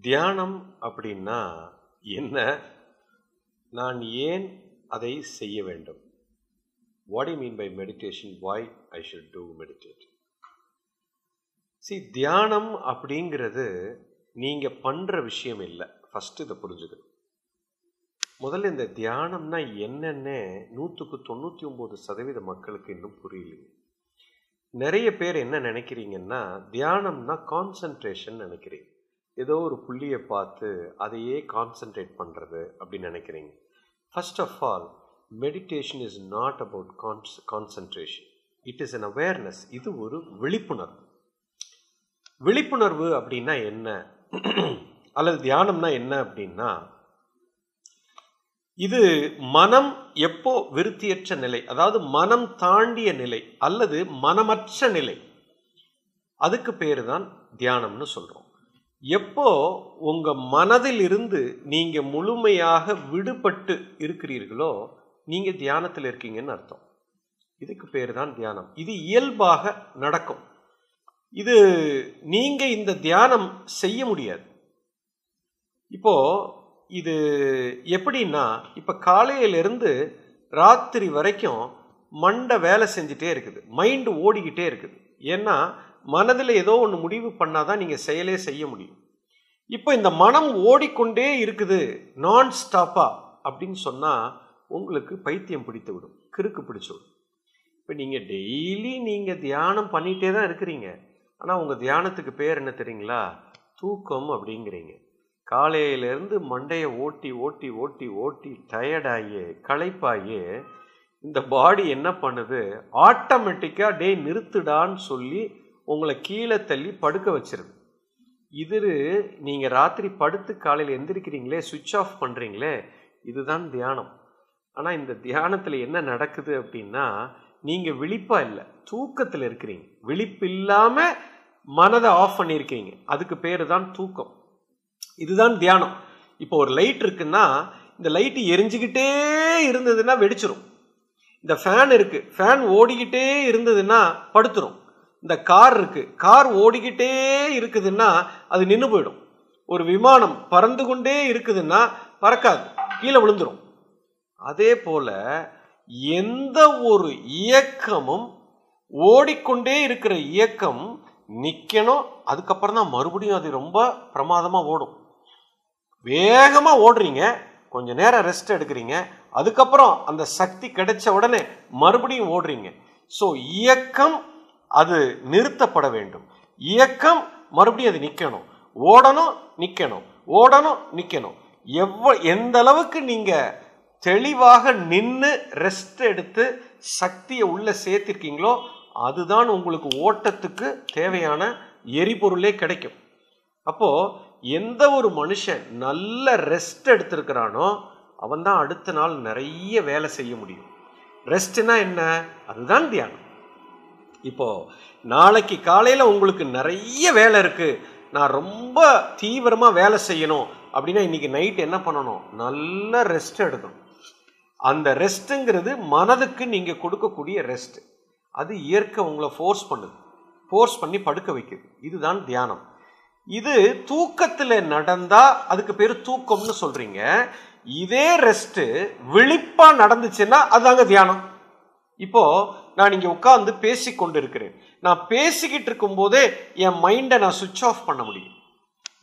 தியானம் அப்படின்னா என்ன? நான் ஏன் அதை செய்ய வேண்டும்? What you mean by meditation why I should do meditate see தியானம் அப்படிங்கிறது நீங்கள் பண்ணுற விஷயம் இல்லை. ஃபஸ்ட்டு இதை புரிஞ்சுக்கணும். முதல்ல இந்த தியானம்னா என்னென்ன நூற்றுக்கு தொண்ணூற்றி ஒம்பது சதவீத மக்களுக்கு இன்னும் புரியலைங்க நிறைய பேர் என்ன நினைக்கிறீங்கன்னா தியானம்னா கான்சன்ட்ரேஷன் நினைக்கிறீங்க. ஏதோ ஒரு புள்ளியை பார்த்து அதையே கான்சென்ட்ரேட் பண்ணுறது அப்படின்னு நினைக்கிறீங்க. First of all meditation is not about cons concentration it is an awareness இது ஒரு விழிப்புணர்வு. விழிப்புணர்வு அப்படின்னா என்ன? அல்லது தியானம்னா என்ன அப்படின்னா இது மனம் எப்போ விருத்தியற்ற நிலை அதாவது மனம் தாண்டிய நிலை அல்லது மனமற்ற நிலை அதுக்கு பேர் தான் தியானம்னு சொல்கிறோம் எப்போ உங்க மனதில் இருந்து நீங்க முழுமையாக விடுபட்டு இருக்கிறீர்களோ நீங்க தியானத்தில் இருக்கீங்கன்னு அர்த்தம். இதுக்கு பேர் தான் தியானம். இது இயல்பாக நடக்கும். இது நீங்க இந்த தியானம் செய்ய முடியாது. இப்போ இது எப்படின்னா இப்போ காலையிலிருந்து ராத்திரி வரைக்கும் மண்டை வேலை செஞ்சுட்டே இருக்குது. மைண்டு ஓடிக்கிட்டே இருக்குது. ஏன்னா மனதில் ஏதோ ஒன்று முடிவு பண்ணாதான் நீங்கள் செயலே செய்ய முடியும். இப்போ இந்த மனம் ஓடிக்கொண்டே இருக்குது நான் ஸ்டாப்பா அப்படின்னு சொன்னால் உங்களுக்கு பைத்தியம் பிடித்து விடும் கிறுக்கு பிடிச்சு விடும். இப்போ நீங்கள் டெய்லி நீங்கள் தியானம் பண்ணிகிட்டே தான் இருக்கிறீங்க. ஆனால் உங்கள் தியானத்துக்கு பேர் என்ன தெரியுங்களா? தூக்கம் அப்படிங்கிறீங்க. காலையிலேருந்து மண்டையை ஓட்டி ஓட்டி ஓட்டி ஓட்டி டயர்டாயே களைப்பாயே இந்த பாடி என்ன பண்ணுது? ஆட்டோமேட்டிக்காக டே நிறுத்துடான்னு சொல்லி உங்களை கீழே தள்ளி படுக்க வச்சிருது. இது நீங்கள் ராத்திரி படுத்து காலையில் எந்திரிக்கிறீங்களே சுவிட்ச் ஆஃப் பண்ணுறீங்களே இதுதான் தியானம். ஆனால் இந்த தியானத்தில் என்ன நடக்குது அப்படின்னா நீங்கள் விழிப்பாக இல்லை தூக்கத்தில் இருக்கிறீங்க. விழிப்பு இல்லாமல் மனதை ஆஃப் பண்ணியிருக்கீங்க. அதுக்கு பேர் தான் தூக்கம். இதுதான் தியானம். இப்போ ஒரு லைட் இருக்குன்னா இந்த லைட்டு எரிஞ்சுக்கிட்டே இருந்ததுன்னா வெடிச்சிரும். இந்த ஃபேன் இருக்குது ஃபேன் ஓடிக்கிட்டே இருந்ததுன்னா படுத்துரும். இந்த கார் இருக்கு. கார் ஓடிக்கிட்டே இருக்குதுன்னா அது நின்று போயிடும். ஒரு விமானம் பறந்து கொண்டே இருக்குதுன்னா பறக்காது. கீழே விழுந்துடும் அதே போல எந்த ஒரு இயக்கமும் ஓடிக்கொண்டே இருக்கிற இயக்கம் நிற்கணும் அதுக்கப்புறம் தான் மறுபடியும் அது ரொம்ப பிரமாதமாக ஓடும். வேகமாக ஓடுறீங்க கொஞ்ச நேரம் ரெஸ்ட் எடுக்கிறீங்க அதுக்கப்புறம் அந்த சக்தி கிடைச்ச உடனே மறுபடியும் ஓடுறீங்க. ஸோ இயக்கம் அது நிறுத்தப்பட வேண்டும். இயக்கம் மறுபடியும் அது நிற்கணும் ஓடணும் நிற்கணும் ஓடணும் நிற்கணும் எவ்வ எந்த அளவுக்கு நீங்கள் தெளிவாக நின்று ரெஸ்ட் எடுத்து சக்தியை உள்ளே சேர்த்திருக்கீங்களோ அதுதான் உங்களுக்கு ஓட்டத்துக்கு தேவையான எரிபொருளே கிடைக்கும். அப்போது எந்த ஒரு மனுஷன் நல்ல ரெஸ்ட் எடுத்திருக்கிறானோ அவன் தான் அடுத்த நாள் நிறைய வேலை செய்ய முடியும். ரெஸ்ட்னா என்ன? அதுதான் தியானம். இப்போது நாளைக்கு காலையில் உங்களுக்கு நிறைய வேலை இருக்குது நான் ரொம்ப தீவிரமாக வேலை செய்யணும். அப்படின்னா இன்னைக்கு நைட் என்ன பண்ணணும்? நல்ல ரெஸ்ட் எடுக்கணும். அந்த ரெஸ்ட்டுங்கிறது மனதுக்கு நீங்கள் கொடுக்கக்கூடிய ரெஸ்ட் அது இயற்கை உங்களை ஃபோர்ஸ் பண்ணுது. ஃபோர்ஸ் பண்ணி படுக்க வைக்குது. இதுதான் தியானம். இது தூக்கத்தில் நடந்தால் அதுக்கு பேர் தூக்கம்னு சொல்கிறீங்க இதே ரெஸ்ட்டு விழிப்பாக நடந்துச்சுன்னா அதுதாங்க தியானம். இப்போது நான் இங்கே உட்காந்து பேசி கொண்டிருக்கிறேன் நான் பேசிக்கிட்டு இருக்கும்போதே என் மைண்டை நான் சுவிட்ச் ஆஃப் பண்ண முடியும்.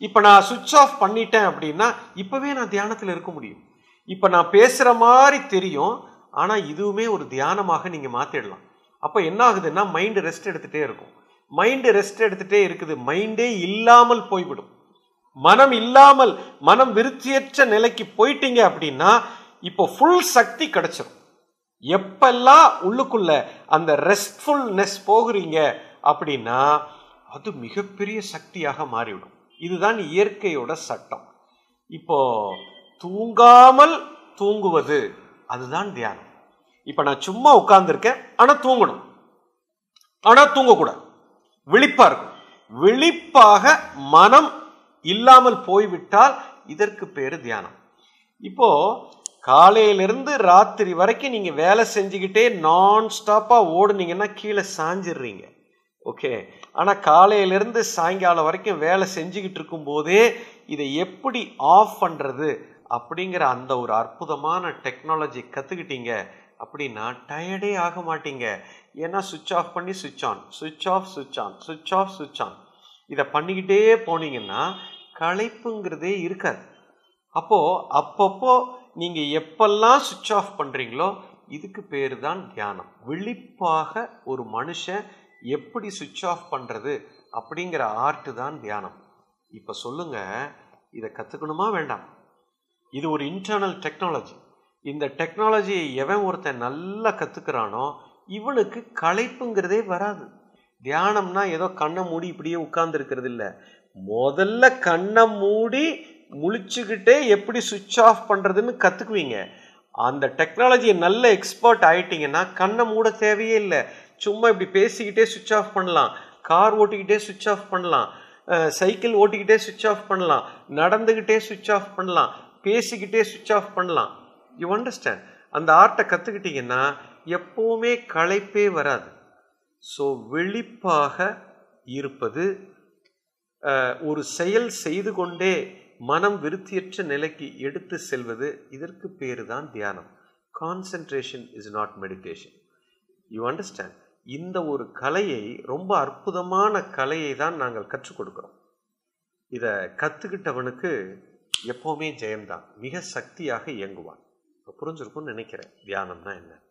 இப்போ நான் சுவிட்ச் ஆஃப் பண்ணிட்டேன் அப்படின்னா இப்போவே நான் தியானத்தில் இருக்க முடியும். இப்போ நான் பேசுகிற மாதிரி தெரியும் ஆனால் இதுவுமே ஒரு தியானமாக நீங்கள் மாற்றிடலாம் அப்போ என்ன ஆகுதுன்னா மைண்டு ரெஸ்ட் எடுத்துட்டே இருக்கும். மைண்டு ரெஸ்ட் எடுத்துட்டே இருக்குது. மைண்டே இல்லாமல் போய்விடும். மனம் இல்லாமல் மனம் விருத்தியற்ற நிலைக்கு போயிட்டீங்க அப்படின்னா இப்போ ஃபுல் சக்தி கிடைச்சிடும் எப்பெல்லாம் உள்ளுக்குள்ள அந்த ரெஸ்ட்ஃபுல்னஸ் போகிறீங்க அப்படின்னா அது மிகப்பெரிய சக்தியாக மாறிவிடும். இதுதான் இயற்கையோட சட்டம். இப்போ தூங்காமல் தூங்குவது அதுதான் தியானம். இப்போ நான் சும்மா உட்கார்ந்துருக்கேன் ஆனால் தூங்கணும். ஆனால் தூங்கக்கூடாது. விழிப்பாக இருக்கும். விழிப்பாக மனம் இல்லாமல் போய்விட்டால் இதற்கு பேர் தியானம். இப்போ காலையிலிருந்து ராத்திரி வரைக்கும் நீங்கள் வேலை செஞ்சுக்கிட்டே நான் ஸ்டாப்பாக ஓடுனீங்கன்னா கீழே சாஞ்சிடுறீங்க. ஓகே ஆனால் காலையிலேருந்து சாயங்காலம் வரைக்கும் வேலை செஞ்சுக்கிட்டு இருக்கும்போதே இதை எப்படி ஆஃப் பண்ணுறது அப்படிங்கிற அந்த ஒரு அற்புதமான டெக்னாலஜி கற்றுக்கிட்டீங்க அப்படின்னா டயர்டே ஆக மாட்டீங்க. ஏன்னா சுவிட்ச் ஆஃப் பண்ணி சுவிட்ச் ஆன் சுவிட்ச் ஆஃப் சுவிட்ச் ஆன் சுவிட்ச் ஆஃப் சுவிட்ச் ஆன் இதை பண்ணிக்கிட்டே போனீங்கன்னா களைப்புங்கிறதே இருக்காது. அப்போது அப்பப்போ நீங்கள் எப்பெல்லாம் சுவிட்ச் ஆஃப் பண்ணுறீங்களோ இதுக்கு பேர் தான் தியானம். விழிப்பாக ஒரு மனுஷன் எப்படி சுவிட்ச் ஆஃப் பண்ணுறது அப்படிங்கிற ஆர்ட் தான் தியானம். இப்போ சொல்லுங்க இதை கற்றுக்கணுமா வேண்டாம்? இது ஒரு இன்டர்னல் டெக்னாலஜி இந்த டெக்னாலஜியை எவன் ஒருத்தன் நல்லா கற்றுக்கிறானோ இவனுக்கு களைப்புங்கிறதே வராது. தியானம்னா ஏதோ கண்ணை மூடி இப்படியே உட்கார்ந்துருக்கிறது இல்லை முதல்ல கண்ணை மூடி முழிச்சுக்கிட்டே எப்படி சுவிட்ச் ஆஃப் பண்ணுறதுன்னு கற்றுக்குவீங்க அந்த டெக்னாலஜியை நல்ல எக்ஸ்பர்ட் ஆயிட்டீங்கன்னா கண்ணை மூட தேவையே இல்லை. சும்மா இப்படி பேசிக்கிட்டே சுவிட்ச் ஆஃப் பண்ணலாம். கார் ஓட்டிக்கிட்டே சுவிட்ச் ஆஃப் பண்ணலாம். சைக்கிள் ஓட்டிக்கிட்டே சுவிட்ச் ஆஃப் பண்ணலாம். நடந்துக்கிட்டே சுவிட்ச் ஆஃப் பண்ணலாம். பேசிக்கிட்டே சுவிட்ச் ஆஃப் பண்ணலாம். யூ அண்டர்ஸ்டாண்ட் அந்த ஆர்ட்டை கற்றுக்கிட்டிங்கன்னா எப்போவுமே களைப்பே வராது. ஸோ விழிப்பாக இருப்பது ஒரு செயல் செய்து கொண்டே மனம் விருத்தியற்ற நிலைக்கு எடுத்து செல்வது இதற்கு பேர் தான் தியானம். Concentration is not meditation you understand இந்த ஒரு கலையை ரொம்ப அற்புதமான கலையை தான் நாங்கள் கற்றுக் கொடுக்குறோம். இதை கற்றுக்கிட்டவனுக்கு எப்போவுமே ஜெயம்தான். மிக சக்தியாக இயங்குவான். புரிஞ்சிருக்கும்னு நினைக்கிறேன். தியானம்னா என்ன?